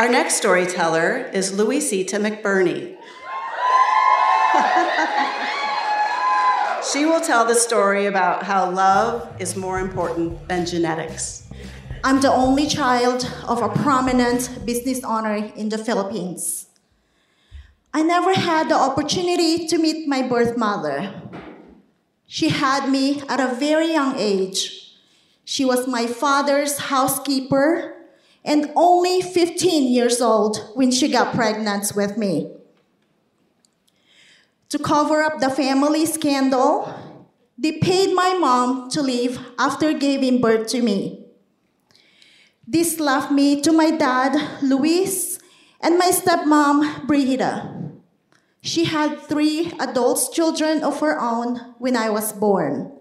Our next storyteller is Luisita McBurney. she will tell the story about how love is more important than genetics. I'm the only child of a prominent business owner in the Philippines. I never had the opportunity to meet my birth mother. She had me at a very young age. She was my father's housekeeper and only 15 years old when she got pregnant with me. To cover up the family scandal, they paid my mom to leave after giving birth to me. This left me to my dad, Luis, and my stepmom, Brigida. She had three adult children of her own when I was born.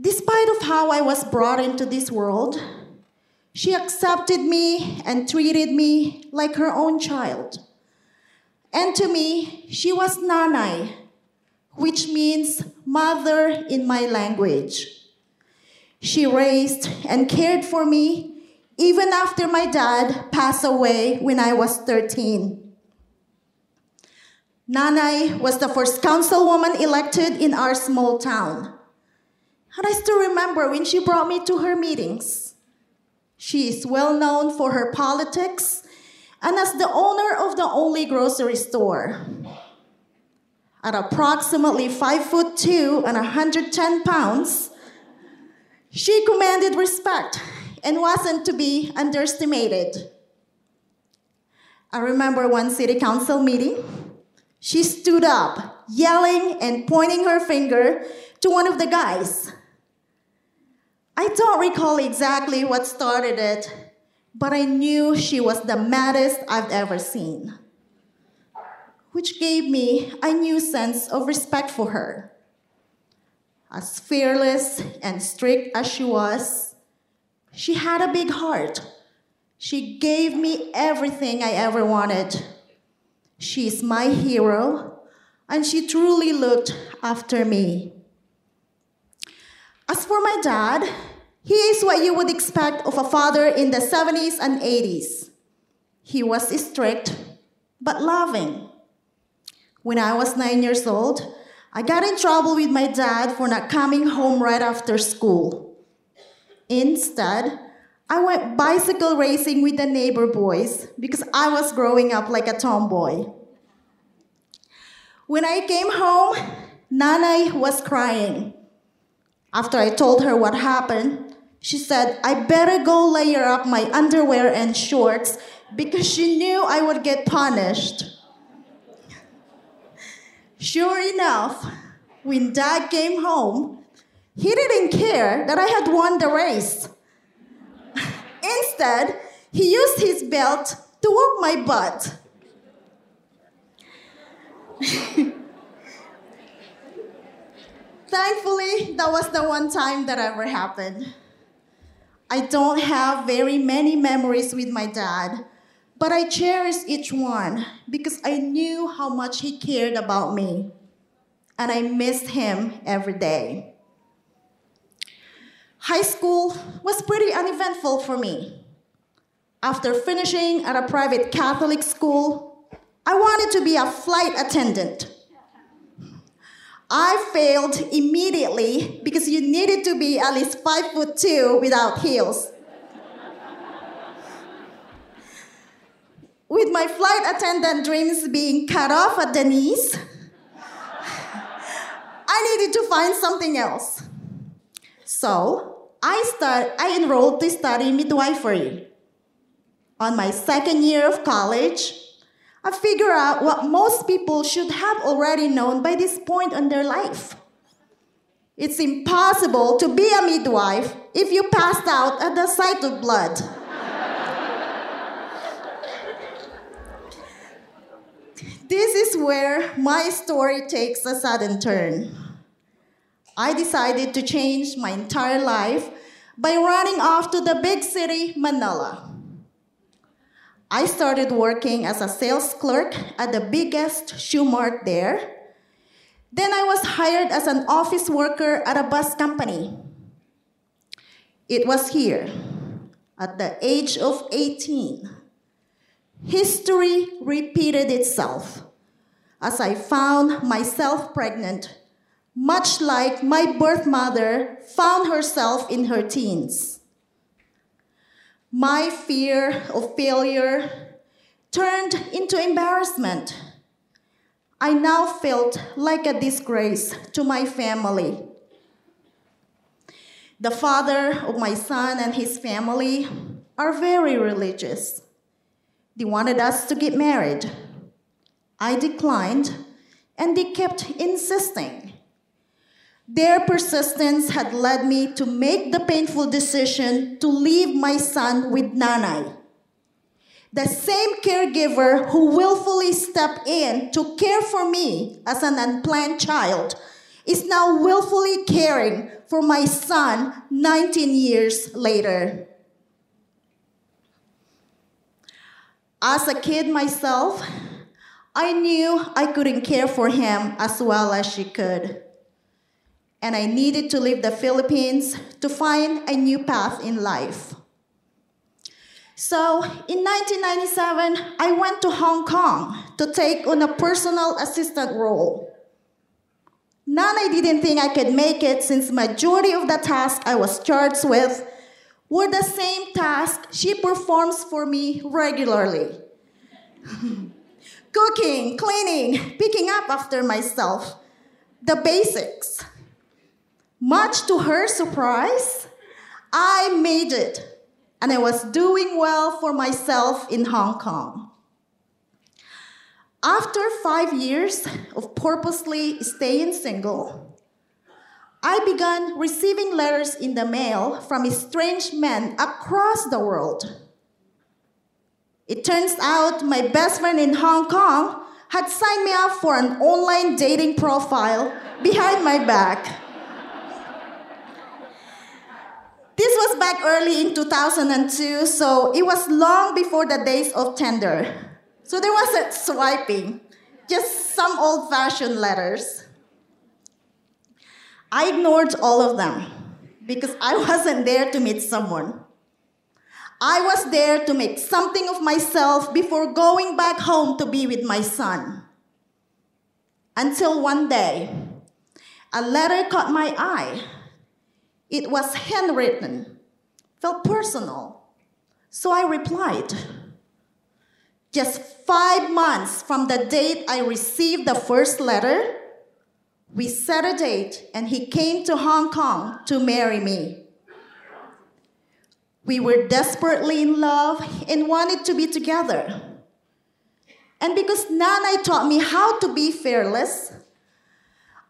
Despite of how I was brought into this world, she accepted me and treated me like her own child. And to me, she was nanay, which means mother in my language. She raised and cared for me even after my dad passed away when I was 13. Nanay was the first councilwoman elected in our small town. And I still remember when she brought me to her meetings. She is well known for her politics and as the owner of the only grocery store. At approximately five foot two and 110 pounds, she commanded respect and wasn't to be underestimated. I remember one city council meeting she stood up, yelling and pointing her finger to one of the guys. I don't recall exactly what started it, but I knew she was the maddest I've ever seen, which gave me a new sense of respect for her. As fearless and strict as she was, she had a big heart. She gave me everything I ever wanted She's my hero, and she truly looked after me. As for my dad, he is what you would expect of a father in the 70s and 80s. He was strict, but loving. When I was nine years old, I got in trouble with my dad for not coming home right after school. Instead, I went bicycle racing with the neighbor boys because I was growing up like a tomboy. When I came home, Nanay was crying. After I told her what happened, she said, I better go layer up my underwear and shorts because she knew I would get punished. Sure enough, when dad came home, he didn't care that I had won the race. Instead, he used his belt to whoop my butt. Thankfully, that was the one time that ever happened. I don't have very many memories with my dad, but I cherish each one because I knew how much he cared about me, and I missed him every day. High school was pretty uneventful for me. After finishing at a private Catholic school, I wanted to be a flight attendant. I failed immediately because you needed to be at least five foot two without heels. With my flight attendant dreams being cut off at the knees, I needed to find something else. So I, start, I enrolled to study midwifery. On my second year of college, I figure out what most people should have already known by this point in their life. It's impossible to be a midwife if you passed out at the sight of blood. this is where my story takes a sudden turn. I decided to change my entire life by running off to the big city, Manila. I started working as a sales clerk at the biggest shoe mart there. Then I was hired as an office worker at a bus company. It was here, at the age of 18, history repeated itself as I found myself pregnant, much like my birth mother found herself in her teens. My fear of failure turned into embarrassment. I now felt like a disgrace to my family. The father of my son and his family are very religious. They wanted us to get married. I declined, and they kept insisting. Their persistence had led me to make the painful decision to leave my son with Nanay, the same caregiver who willfully stepped in to care for me as an unplanned child is now willfully caring for my son 19 years later. As a kid myself, I knew I couldn't care for him as well as she could. And I needed to leave the Philippines to find a new path in life. So in 1997, I went to Hong Kong to take on a personal assistant role. Nanay didn't think I could make it since majority of the tasks I was charged with were the same tasks she performs for me regularly. Cooking, cleaning, picking up after myself, the basics. Much to her surprise, I made it, and I was doing well for myself in Hong Kong. After five years of purposely staying single, I began receiving letters in the mail from strange men across the world. It turns out my best friend in Hong Kong had signed me up for an online dating profile behind my back. This was back early in 2002, so it was long before the days of Tinder. So there wasn't swiping, just some old fashioned letters. I ignored all of them because I wasn't there to meet someone. I was there to make something of myself before going back home to be with my son. Until one day, a letter caught my eye it was handwritten, felt personal. So I replied. Just five months from the date I received the first letter, we set a date and he came to Hong Kong to marry me. We were desperately in love and wanted to be together. And because Nanay taught me how to be fearless,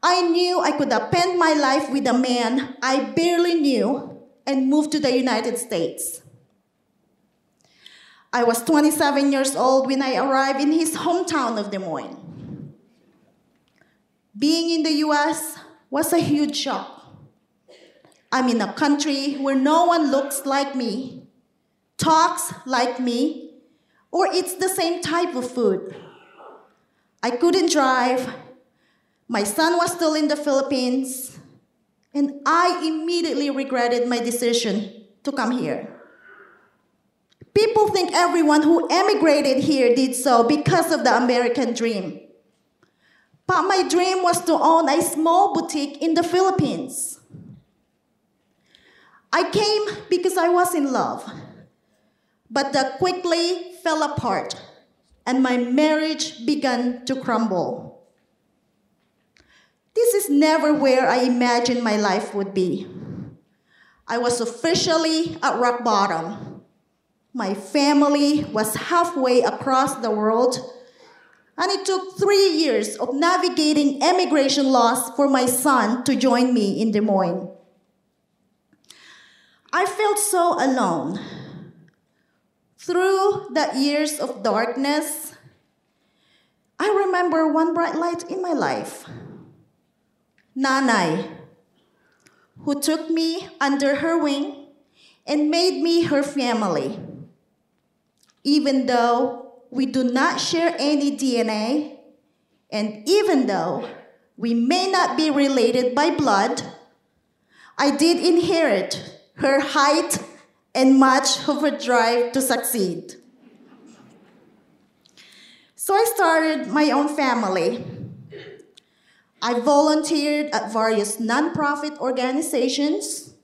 I knew I could append my life with a man I barely knew and moved to the United States. I was 27 years old when I arrived in his hometown of Des Moines. Being in the US was a huge shock. I'm in a country where no one looks like me, talks like me, or eats the same type of food. I couldn't drive, my son was still in the Philippines, and I immediately regretted my decision to come here. People think everyone who emigrated here did so because of the American dream. But my dream was to own a small boutique in the Philippines. I came because I was in love, but that quickly fell apart, and my marriage began to crumble. This is never where I imagined my life would be. I was officially at rock bottom. My family was halfway across the world, and it took three years of navigating immigration laws for my son to join me in Des Moines. I felt so alone. Through the years of darkness, I remember one bright light in my life. Nanay, who took me under her wing and made me her family. Even though we do not share any DNA, and even though we may not be related by blood, I did inherit her height and much of her drive to succeed. So I started my own family. I volunteered at various nonprofit organizations,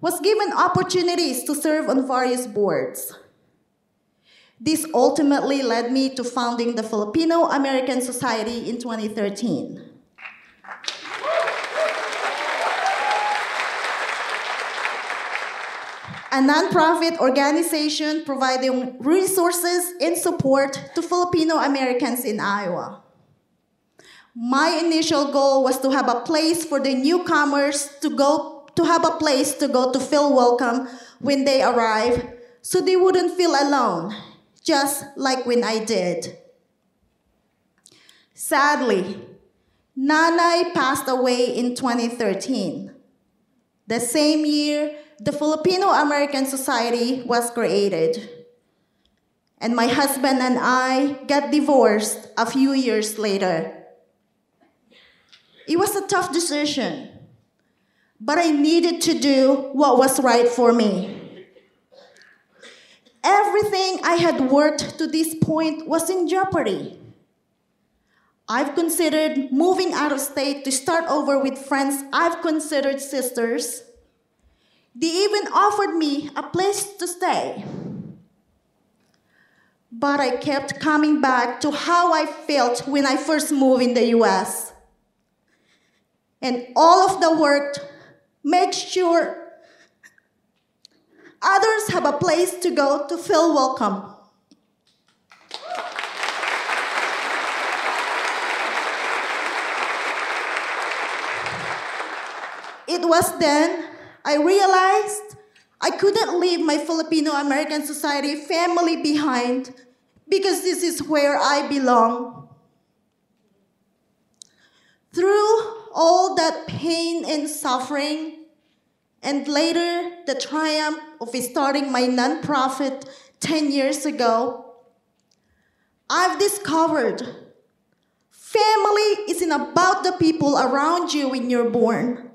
was given opportunities to serve on various boards. This ultimately led me to founding the Filipino American Society in 2013. a nonprofit organization providing resources and support to Filipino Americans in Iowa. My initial goal was to have a place for the newcomers to go to have a place to go to feel welcome when they arrive so they wouldn't feel alone, just like when I did. Sadly, Nanay passed away in 2013. The same year, the Filipino American Society was created. And my husband and I got divorced a few years later. It was a tough decision, but I needed to do what was right for me. Everything I had worked to this point was in jeopardy. I've considered moving out of state to start over with friends I've considered sisters they even offered me a place to stay. But I kept coming back to how I felt when I first moved in the US. And all of the work makes sure others have a place to go to feel welcome. It was then I realized I couldn't leave my Filipino American Society family behind because this is where I belong. Through all that pain and suffering, and later the triumph of starting my nonprofit 10 years ago, I've discovered family isn't about the people around you when you're born.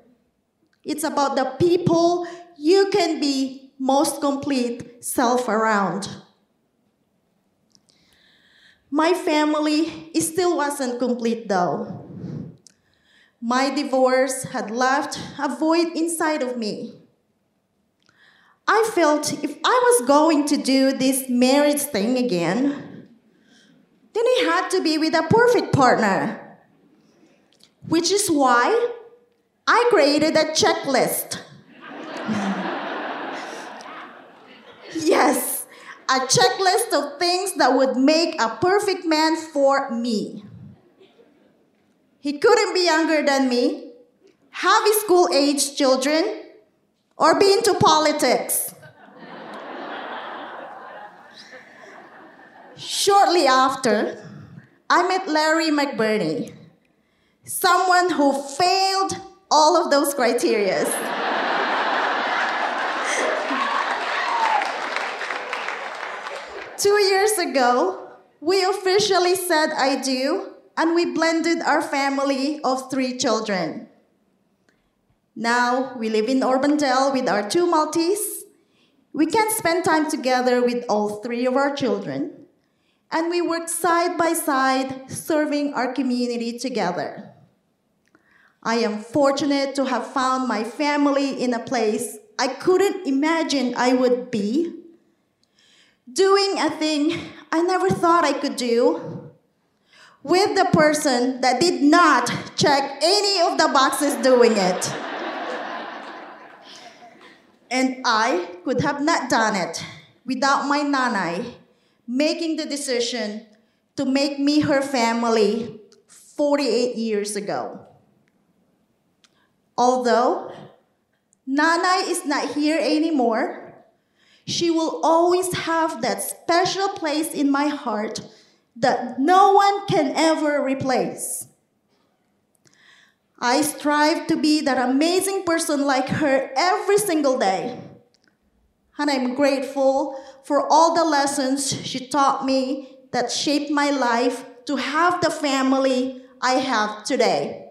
It's about the people you can be most complete self around. My family still wasn't complete though. My divorce had left a void inside of me. I felt if I was going to do this marriage thing again, then it had to be with a perfect partner. Which is why I created a checklist. yes, a checklist of things that would make a perfect man for me. He couldn't be younger than me, have his school age children, or be into politics. Shortly after, I met Larry McBurney, someone who failed all of those criterias. Two years ago, we officially said I do, and we blended our family of three children. Now we live in Urbandale with our two Maltese. We can spend time together with all three of our children, and we work side by side serving our community together. I am fortunate to have found my family in a place I couldn't imagine I would be. Doing a thing I never thought I could do with the person that did not check any of the boxes doing it. and I could have not done it without my nanay making the decision to make me her family 48 years ago. Although Nanay is not here anymore, she will always have that special place in my heart that no one can ever replace. I strive to be that amazing person like her every single day. And I'm grateful for all the lessons she taught me that shaped my life to have the family I have today.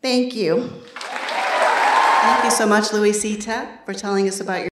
Thank you. Thank you so much, Luisita, for telling us about your